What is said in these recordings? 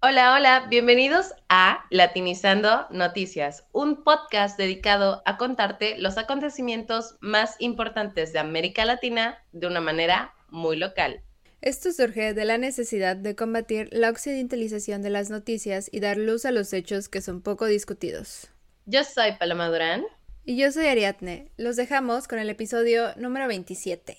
Hola, hola, bienvenidos a Latinizando Noticias, un podcast dedicado a contarte los acontecimientos más importantes de América Latina de una manera muy local. Esto surge de la necesidad de combatir la occidentalización de las noticias y dar luz a los hechos que son poco discutidos. Yo soy Paloma Durán. Y yo soy Ariadne. Los dejamos con el episodio número 27.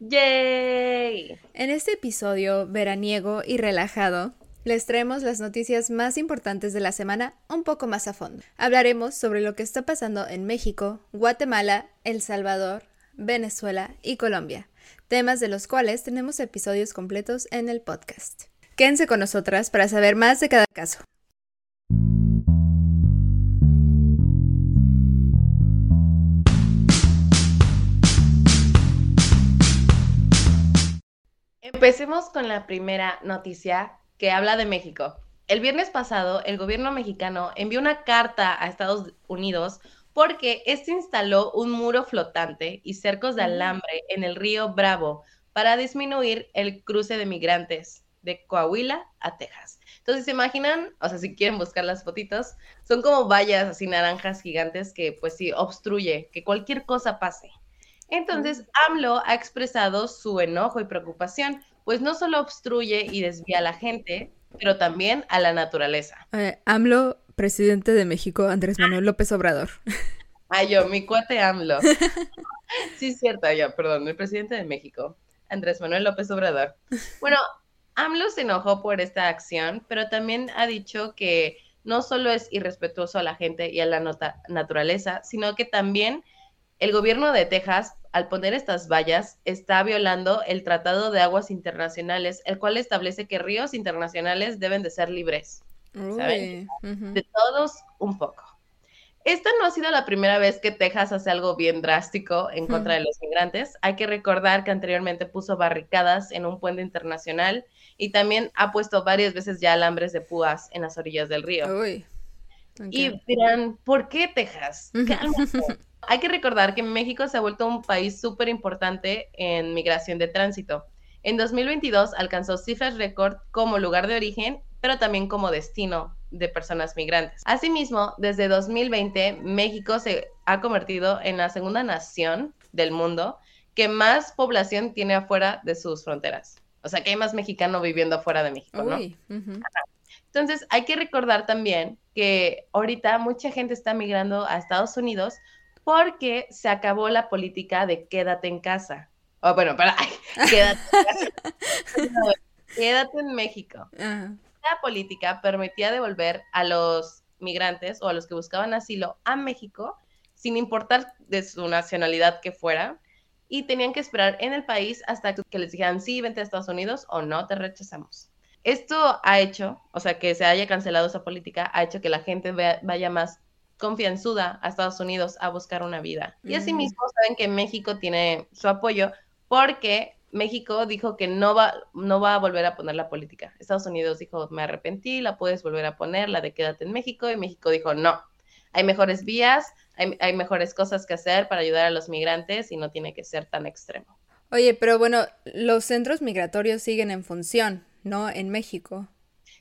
¡Yay! En este episodio veraniego y relajado, les traemos las noticias más importantes de la semana un poco más a fondo. Hablaremos sobre lo que está pasando en México, Guatemala, El Salvador, Venezuela y Colombia, temas de los cuales tenemos episodios completos en el podcast. Quédense con nosotras para saber más de cada caso. Empecemos con la primera noticia que habla de México. El viernes pasado, el gobierno mexicano envió una carta a Estados Unidos porque este instaló un muro flotante y cercos de alambre en el río Bravo para disminuir el cruce de migrantes de Coahuila a Texas. Entonces, ¿se imaginan? O sea, si quieren buscar las fotitos, son como vallas así naranjas gigantes que pues sí obstruye que cualquier cosa pase. Entonces, AMLO ha expresado su enojo y preocupación pues no solo obstruye y desvía a la gente, pero también a la naturaleza. Eh, AMLO, presidente de México, Andrés Manuel López Obrador. Ay, yo, mi cuate AMLO. sí, es cierto, yo, perdón, el presidente de México, Andrés Manuel López Obrador. Bueno, AMLO se enojó por esta acción, pero también ha dicho que no solo es irrespetuoso a la gente y a la naturaleza, sino que también el gobierno de Texas al poner estas vallas, está violando el Tratado de Aguas Internacionales, el cual establece que ríos internacionales deben de ser libres. ¿saben? De todos un poco. Esta no ha sido la primera vez que Texas hace algo bien drástico en contra de los migrantes. Hay que recordar que anteriormente puso barricadas en un puente internacional y también ha puesto varias veces ya alambres de púas en las orillas del río. Y dirán, ¿por qué Texas? Hay que recordar que México se ha vuelto un país súper importante en migración de tránsito. En 2022 alcanzó cifras récord como lugar de origen, pero también como destino de personas migrantes. Asimismo, desde 2020, México se ha convertido en la segunda nación del mundo que más población tiene afuera de sus fronteras. O sea, que hay más mexicano viviendo afuera de México, ¿no? Entonces, hay que recordar también que ahorita mucha gente está migrando a Estados Unidos porque se acabó la política de quédate en casa. Oh, bueno, para, quédate en casa. quédate en México. La política permitía devolver a los migrantes o a los que buscaban asilo a México sin importar de su nacionalidad que fuera y tenían que esperar en el país hasta que les dijeran sí, vente a Estados Unidos o no, te rechazamos. Esto ha hecho, o sea, que se haya cancelado esa política, ha hecho que la gente vaya más confianzuda a Estados Unidos a buscar una vida. Y asimismo saben que México tiene su apoyo porque México dijo que no va, no va a volver a poner la política. Estados Unidos dijo, me arrepentí, la puedes volver a poner, la de quédate en México. Y México dijo, no, hay mejores vías, hay, hay mejores cosas que hacer para ayudar a los migrantes y no tiene que ser tan extremo. Oye, pero bueno, los centros migratorios siguen en función, ¿no? En México.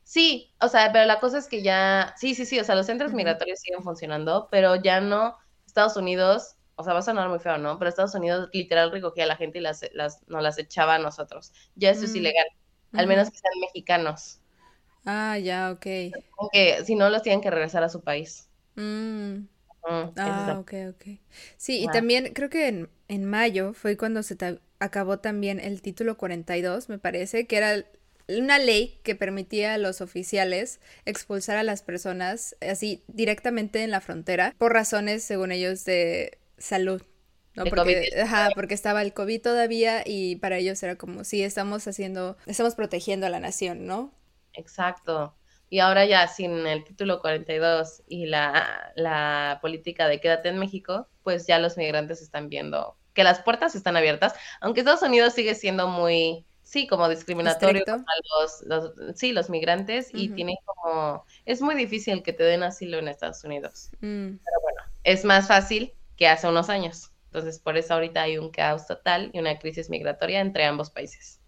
Sí, o sea, pero la cosa es que ya, sí, sí, sí, o sea, los centros migratorios siguen funcionando, pero ya no, Estados Unidos, o sea, va a sonar muy feo, ¿no? Pero Estados Unidos literal recogía a la gente y las, las, nos las echaba a nosotros. Ya eso es mm. ilegal, al menos que sean mexicanos. Ah, ya, ok. Si no, los tienen que regresar a su país. Mm. ah, ok, ok. Sí, y también creo que en, en mayo fue cuando se acabó también el título 42, me parece, que era una ley que permitía a los oficiales expulsar a las personas así directamente en la frontera por razones, según ellos, de salud. ¿no? Porque, ajá, porque estaba el COVID todavía y para ellos era como, sí, estamos haciendo, estamos protegiendo a la nación, ¿no? Exacto. Y ahora ya sin el título 42 y la, la política de quédate en México, pues ya los migrantes están viendo que las puertas están abiertas, aunque Estados Unidos sigue siendo muy sí, como discriminatorio a los, sí, los migrantes y tienen como, es muy difícil que te den asilo en Estados Unidos. Mm. Pero bueno, es más fácil que hace unos años. Entonces, por eso ahorita hay un caos total y una crisis migratoria entre ambos países.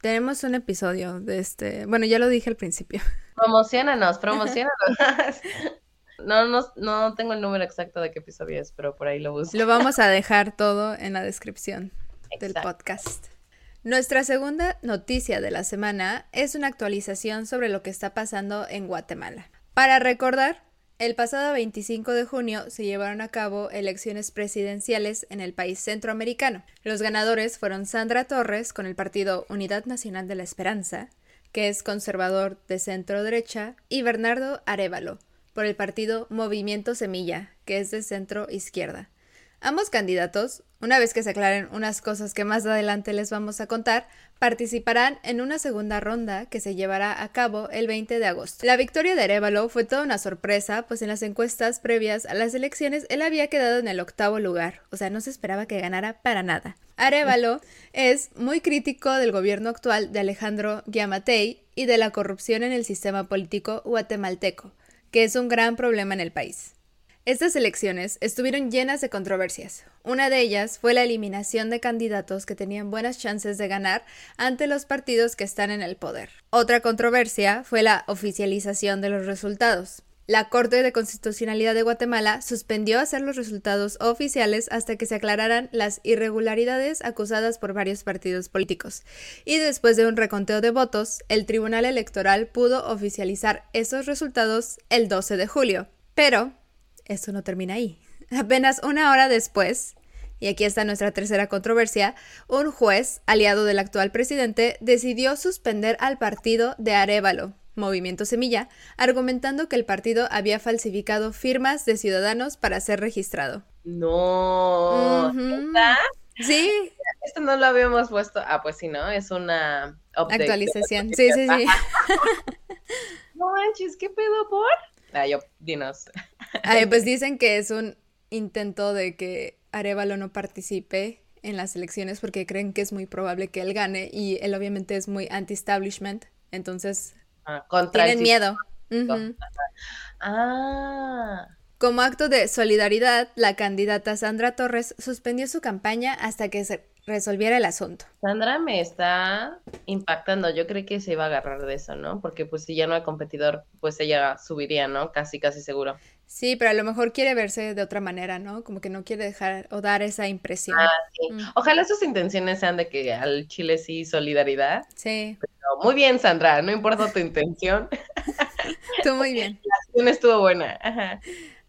Tenemos un episodio de este, bueno, ya lo dije al principio. Promocionanos, promocionanos. No, no, no tengo el número exacto de qué episodio es, pero por ahí lo busco. Lo vamos a dejar todo en la descripción del podcast. Nuestra segunda noticia de la semana es una actualización sobre lo que está pasando en Guatemala. Para recordar, el pasado 25 de junio se llevaron a cabo elecciones presidenciales en el país centroamericano. Los ganadores fueron Sandra Torres con el partido Unidad Nacional de la Esperanza, que es conservador de centro derecha, y Bernardo Arevalo, por el partido Movimiento Semilla, que es de centro izquierda. Ambos candidatos, una vez que se aclaren unas cosas que más adelante les vamos a contar, participarán en una segunda ronda que se llevará a cabo el 20 de agosto. La victoria de Arevalo fue toda una sorpresa, pues en las encuestas previas a las elecciones él había quedado en el octavo lugar, o sea, no se esperaba que ganara para nada. Arevalo es muy crítico del gobierno actual de Alejandro Giamatei y de la corrupción en el sistema político guatemalteco que es un gran problema en el país. Estas elecciones estuvieron llenas de controversias. Una de ellas fue la eliminación de candidatos que tenían buenas chances de ganar ante los partidos que están en el poder. Otra controversia fue la oficialización de los resultados. La Corte de Constitucionalidad de Guatemala suspendió hacer los resultados oficiales hasta que se aclararan las irregularidades acusadas por varios partidos políticos. Y después de un reconteo de votos, el Tribunal Electoral pudo oficializar esos resultados el 12 de julio. Pero esto no termina ahí. Apenas una hora después, y aquí está nuestra tercera controversia, un juez, aliado del actual presidente, decidió suspender al partido de Arevalo, Movimiento Semilla, argumentando que el partido había falsificado firmas de ciudadanos para ser registrado. No. Sí. Esto no lo habíamos puesto. Ah, pues sí, ¿no? Es una actualización. Sí, sí, sí. no manches, ¿qué pedo por? Ah, yo, dinos. Ay, pues dicen que es un intento de que Arevalo no participe en las elecciones porque creen que es muy probable que él gane y él obviamente es muy anti-establishment, entonces Ah, Tienen miedo. Ah. Como acto de solidaridad, la candidata Sandra Torres suspendió su campaña hasta que se resolviera el asunto. Sandra me está impactando. Yo creo que se iba a agarrar de eso, ¿no? Porque pues si ya no hay competidor, pues ella subiría, ¿no? Casi, casi seguro. Sí, pero a lo mejor quiere verse de otra manera, ¿no? Como que no quiere dejar o dar esa impresión. Ah, sí. Mm. Ojalá sus intenciones sean de que al Chile sí solidaridad. Sí. muy bien, Sandra, no importa tu intención. Estuvo muy bien. La acción estuvo buena. Ajá.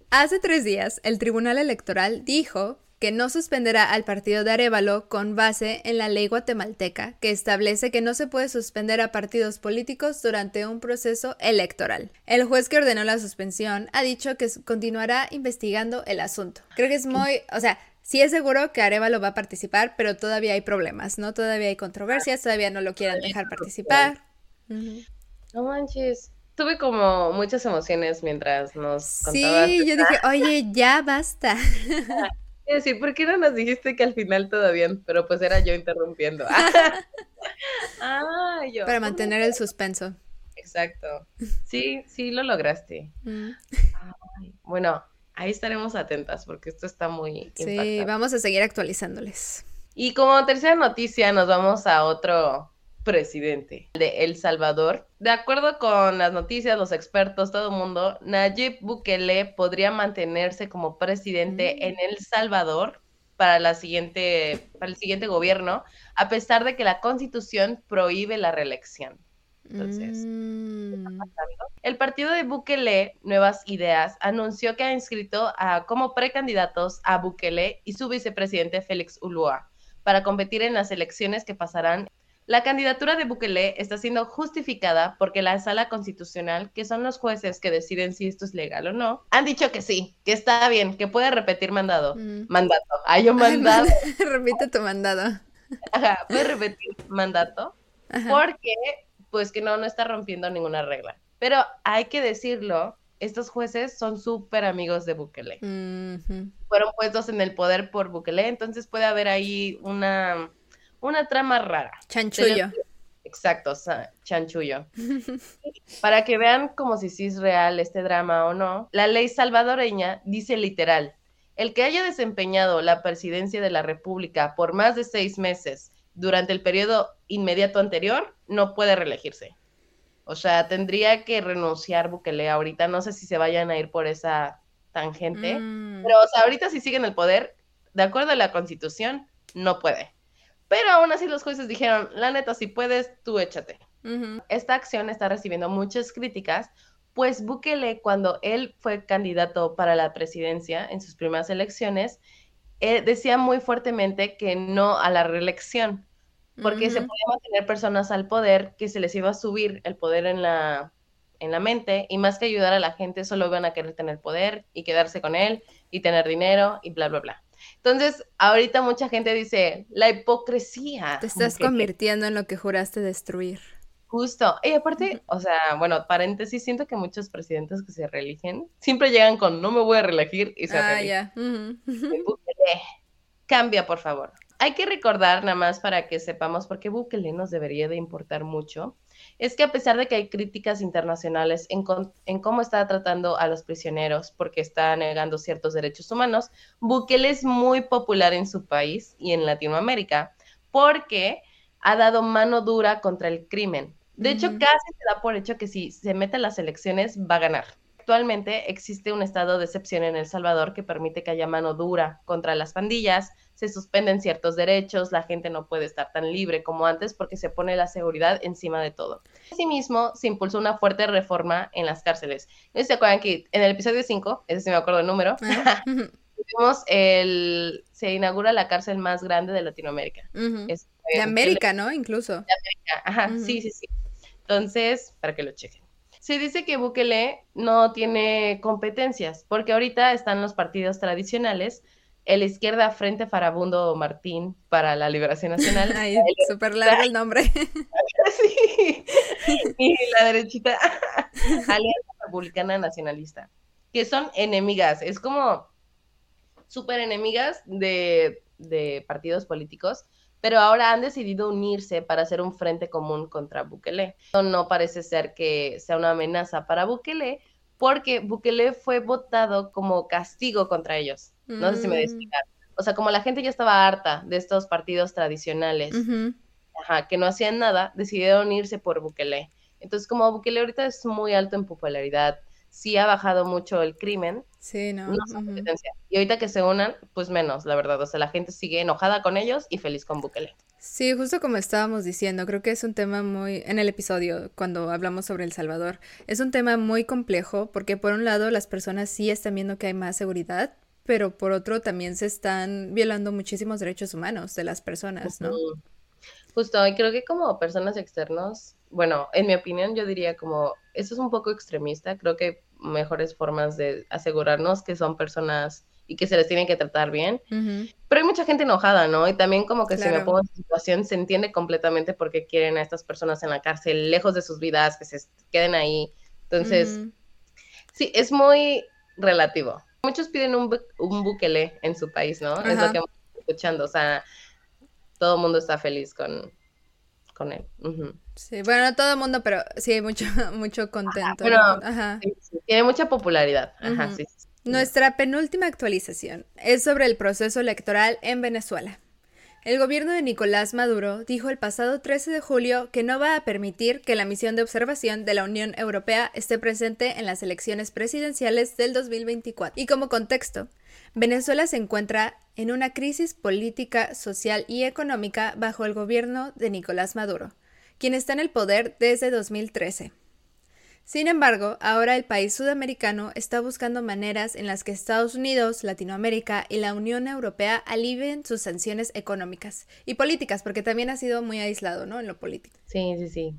Hace tres días, el Tribunal Electoral dijo que no suspenderá al partido de Arevalo con base en la ley guatemalteca, que establece que no se puede suspender a partidos políticos durante un proceso electoral. El juez que ordenó la suspensión ha dicho que continuará investigando el asunto. Creo que es muy, o sea, sí es seguro que Arevalo va a participar, pero todavía hay problemas, ¿no? Todavía hay controversias, todavía no lo quieren dejar participar. No manches. Tuve como muchas emociones mientras nos Sí, yo dije, oye, ya basta. Es decir, ¿por qué no nos dijiste que al final todo bien? Pero pues era yo interrumpiendo. ah, yo. Para mantener el suspenso. Exacto. Sí, sí, lo lograste. Mm. bueno, ahí estaremos atentas porque esto está muy... Sí, vamos a seguir actualizándoles. Y como tercera noticia nos vamos a otro presidente de El Salvador. De acuerdo con las noticias, los expertos, todo el mundo, Nayib Bukele podría mantenerse como presidente mm. en El Salvador para, la siguiente, para el siguiente gobierno, a pesar de que la constitución prohíbe la reelección. Entonces, mm. el partido de Bukele, Nuevas Ideas, anunció que ha inscrito a, como precandidatos a Bukele y su vicepresidente Félix Ulloa para competir en las elecciones que pasarán la candidatura de Bukele está siendo justificada porque la sala constitucional, que son los jueces que deciden si esto es legal o no, han dicho que sí, que está bien, que puede repetir mandado. Mm. Mandato. Hay un mandado. Repite tu mandado. Ajá, puede repetir mandato porque, pues que no, no está rompiendo ninguna regla. Pero hay que decirlo, estos jueces son súper amigos de Bukele. Fueron puestos en el poder por Bukele, entonces puede haber ahí una una trama rara. Chanchullo. Exacto, chanchullo. Para que vean como si sí es real este drama o no, la ley salvadoreña dice literal, el que haya desempeñado la presidencia de la República por más de seis meses durante el periodo inmediato anterior no puede reelegirse. O sea, tendría que renunciar Bukele ahorita. No sé si se vayan a ir por esa tangente. Mm. Pero, o sea, ahorita si siguen el poder, de acuerdo a la constitución, no puede. Pero aún así los jueces dijeron, la neta, si puedes, tú échate. Esta acción está recibiendo muchas críticas, pues Bukele, cuando él fue candidato para la presidencia en sus primeras elecciones, eh, decía muy fuertemente que no a la reelección, porque se podían mantener personas al poder que se les iba a subir el poder en la, en la mente y más que ayudar a la gente, solo iban a querer tener poder y quedarse con él y tener dinero y bla, bla, bla. Entonces, ahorita mucha gente dice, la hipocresía. Te estás convirtiendo en lo que juraste destruir. Justo. Y aparte, o sea, bueno, paréntesis, siento que muchos presidentes que se reeligen siempre llegan con no me voy a reelegir y se ah, ya. Cambia, por favor. Hay que recordar nada más para que sepamos por qué Bukele nos debería de importar mucho. Es que a pesar de que hay críticas internacionales en, en cómo está tratando a los prisioneros porque está negando ciertos derechos humanos, Bukele es muy popular en su país y en Latinoamérica porque ha dado mano dura contra el crimen. De hecho, casi se da por hecho que si se mete en las elecciones va a ganar. Actualmente existe un estado de excepción en El Salvador que permite que haya mano dura contra las pandillas, se suspenden ciertos derechos, la gente no puede estar tan libre como antes porque se pone la seguridad encima de todo. Asimismo, se impulsó una fuerte reforma en las cárceles. ¿No se acuerdan que en el episodio 5, ese sí me acuerdo el número, el, se inaugura la cárcel más grande de Latinoamérica. de América, ¿no? Incluso. De América, ajá, sí, sí, sí. Entonces, para que lo chequen. Se dice que Bukele no tiene competencias, porque ahorita están los partidos tradicionales, el izquierda Frente Farabundo Martín para la Liberación Nacional. Ay, súper largo el nombre. sí. Y la derechita, Alianza Republicana Nacionalista, que son enemigas, es como súper enemigas de, de partidos políticos, pero ahora han decidido unirse para hacer un frente común contra Bukele. No parece ser que sea una amenaza para Bukele, porque Bukele fue votado como castigo contra ellos. No sé si me voy O sea, como la gente ya estaba harta de estos partidos tradicionales, que no hacían nada, decidieron unirse por Bukele. Entonces, como Bukele ahorita es muy alto en popularidad, sí ha bajado mucho el crimen. Sí, no. Y ahorita que se unan, pues menos, la verdad. O sea, la gente sigue enojada con ellos y feliz con Bukele. Sí, justo como estábamos diciendo, creo que es un tema muy, en el episodio cuando hablamos sobre El Salvador, es un tema muy complejo porque por un lado las personas sí están viendo que hay más seguridad, pero por otro también se están violando muchísimos derechos humanos de las personas, ¿no? Justo, y creo que como personas externos, bueno, en mi opinión yo diría como, eso es un poco extremista, creo que mejores formas de asegurarnos que son personas y que se les tiene que tratar bien. Pero hay mucha gente enojada, ¿no? Y también como que si me pongo en situación, se entiende completamente por qué quieren a estas personas en la cárcel, lejos de sus vidas, que se queden ahí. Entonces, sí, es muy relativo. Muchos piden un, un buquele en su país, ¿no? Es lo que estamos escuchando. O sea, todo el mundo está feliz con, con él. Sí, bueno, no todo el mundo, pero sí mucho, mucho contento. tiene mucha popularidad. Nuestra penúltima actualización es sobre el proceso electoral en Venezuela. El gobierno de Nicolás Maduro dijo el pasado 13 de julio que no va a permitir que la misión de observación de la Unión Europea esté presente en las elecciones presidenciales del 2024. Y como contexto, Venezuela se encuentra en una crisis política, social y económica bajo el gobierno de Nicolás Maduro, quien está en el poder desde 2013. Sin embargo, ahora el país sudamericano está buscando maneras en las que Estados Unidos, Latinoamérica y la Unión Europea alivien sus sanciones económicas y políticas, porque también ha sido muy aislado, ¿no? En lo político. Sí, sí, sí.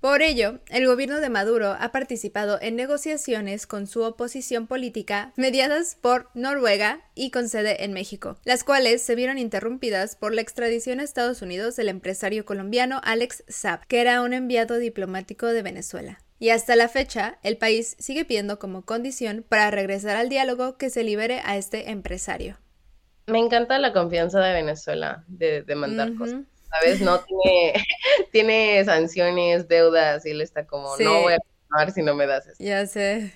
Por ello, el gobierno de Maduro ha participado en negociaciones con su oposición política mediadas por Noruega y con sede en México, las cuales se vieron interrumpidas por la extradición a Estados Unidos del empresario colombiano Alex Saab, que era un enviado diplomático de Venezuela. Y hasta la fecha, el país sigue pidiendo como condición para regresar al diálogo que se libere a este empresario. Me encanta la confianza de Venezuela de, mandar cosas. ¿Sabes? No tiene, tiene sanciones, deudas, y él está como, no voy a ver si no me das eso. Ya sé.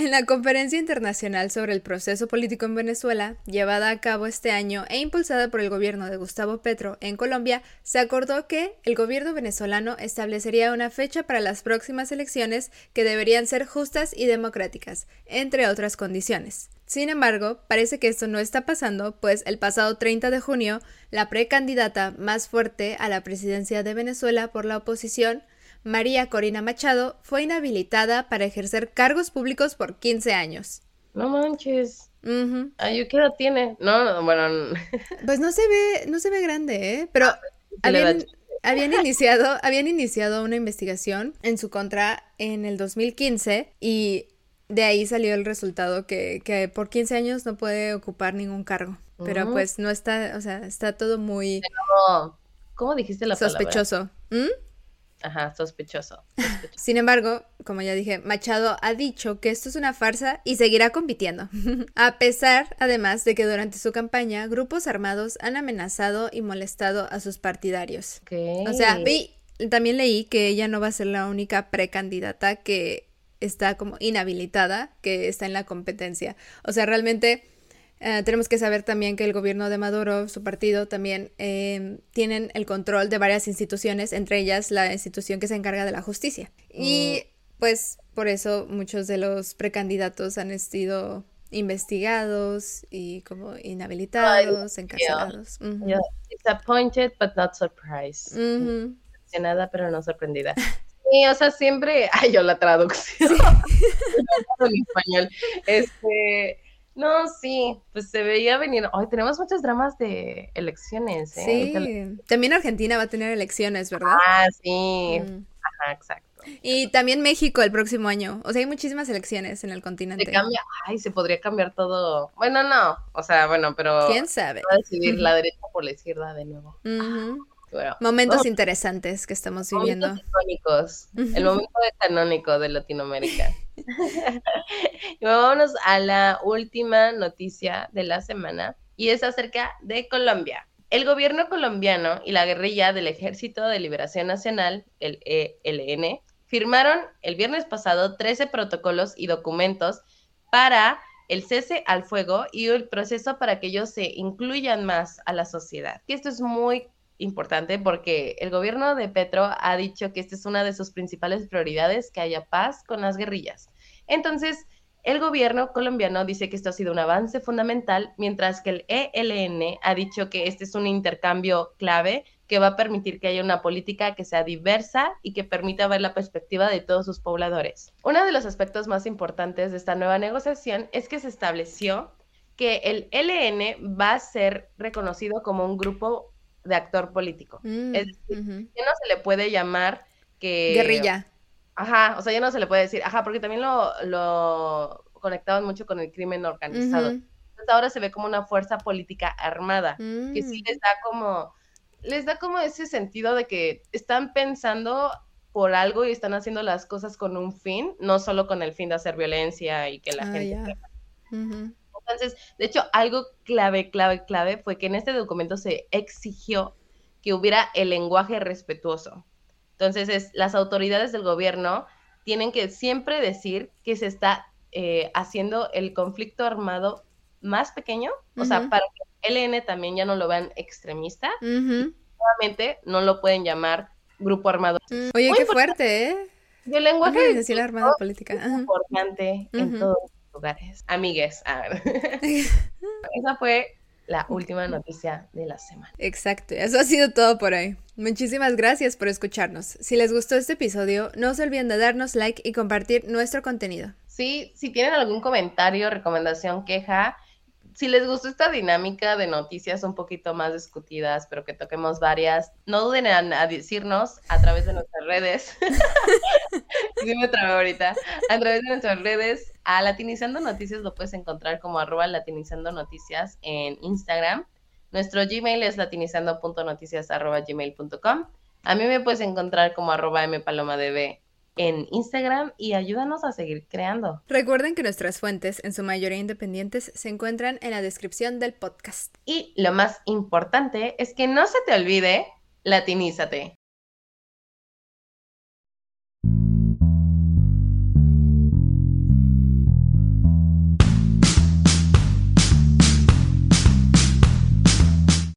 En la conferencia internacional sobre el proceso político en Venezuela, llevada a cabo este año e impulsada por el gobierno de Gustavo Petro en Colombia, se acordó que el gobierno venezolano establecería una fecha para las próximas elecciones que deberían ser justas y democráticas, entre otras condiciones. Sin embargo, parece que esto no está pasando, pues el pasado 30 de junio, la precandidata más fuerte a la presidencia de Venezuela por la oposición, María Corina Machado fue inhabilitada para ejercer cargos públicos por 15 años. No manches. ¿qué edad tiene? No, bueno. Pues no se ve, no se ve grande, ¿eh? Pero ah, habían, iniciado, habían iniciado una investigación en su contra en el 2015 y de ahí salió el resultado que, que por 15 años no puede ocupar ningún cargo. Pero pues no está, o sea, está todo muy... ¿Cómo dijiste la sospechoso. palabra? ¿Mm? Ajá, sospechoso, Sin embargo, como ya dije, Machado ha dicho que esto es una farsa y seguirá compitiendo. a pesar, además, de que durante su campaña grupos armados han amenazado y molestado a sus partidarios. O sea, vi, también leí que ella no va a ser la única precandidata que está como inhabilitada, que está en la competencia. O sea, realmente eh, tenemos que saber también que el gobierno de Maduro, su partido, también eh, tienen el control de varias instituciones, entre ellas la institución que se encarga de la justicia. Y mm. pues por eso muchos de los precandidatos han sido investigados y como inhabilitados, encarcelados. Disappointed but not surprised. Nada, pero no sorprendida. Sí, o sea, siempre, ay, yo la traducción en español. Este, no, sí, pues se veía venir. Hoy tenemos muchos dramas de elecciones. ¿eh? Sí, también Argentina va a tener elecciones, ¿verdad? Ah, sí. Mm. Ajá, exacto. Y también México el próximo año. O sea, hay muchísimas elecciones en el continente. Se cambia, ay, se podría cambiar todo. Bueno, no, o sea, bueno, pero. ¿Quién sabe? Va a decidir la derecha por la izquierda de nuevo. Momentos interesantes que estamos viviendo. Momentos El momento de canónico de Latinoamérica. Y vámonos a la última noticia de la semana y es acerca de Colombia. El gobierno colombiano y la guerrilla del Ejército de Liberación Nacional, el ELN, firmaron el viernes pasado 13 protocolos y documentos para el cese al fuego y el proceso para que ellos se incluyan más a la sociedad. Esto es muy importante porque el gobierno de Petro ha dicho que esta es una de sus principales prioridades, que haya paz con las guerrillas. Entonces, el gobierno colombiano dice que esto ha sido un avance fundamental, mientras que el ELN ha dicho que este es un intercambio clave que va a permitir que haya una política que sea diversa y que permita ver la perspectiva de todos sus pobladores. Uno de los aspectos más importantes de esta nueva negociación es que se estableció que el ELN va a ser reconocido como un grupo de actor político. Mm, es decir, que no se le puede llamar que... Guerrilla. Ajá, o sea, ya no se le puede decir, ajá, porque también lo, lo conectaban mucho con el crimen organizado. Entonces ahora se ve como una fuerza política armada, que sí mm. les da como, les da como ese sentido de que están pensando por algo y están haciendo las cosas con un fin, no solo con el fin de hacer violencia y que la ah, gente... Entonces, de hecho, algo clave, clave, clave fue que en este documento se exigió que hubiera el lenguaje respetuoso. Entonces, es, las autoridades del gobierno tienen que siempre decir que se está eh, haciendo el conflicto armado más pequeño, o sea, para que LN también ya no lo vean extremista, nuevamente no lo pueden llamar grupo armado. Mm. Oye, qué fuerte, ¿eh? el lenguaje es armado política. importante en todos lugares. Amigues, a ver. Esa fue la última noticia de la semana. Exacto, eso ha sido todo por hoy. Muchísimas gracias por escucharnos. Si les gustó este episodio, no se olviden de darnos like y compartir nuestro contenido. Sí, si tienen algún comentario, recomendación, queja, si les gustó esta dinámica de noticias un poquito más discutidas, pero que toquemos varias, no duden en a decirnos a través de nuestras redes. sí me ahorita. A través de nuestras redes, a Latinizando Noticias lo puedes encontrar como arroba latinizando noticias en Instagram. Nuestro Gmail es latinizando.noticias arroba gmail.com. A mí me puedes encontrar como arroba mpalomadb en Instagram y ayúdanos a seguir creando. Recuerden que nuestras fuentes, en su mayoría independientes, se encuentran en la descripción del podcast. Y lo más importante es que no se te olvide, latinízate.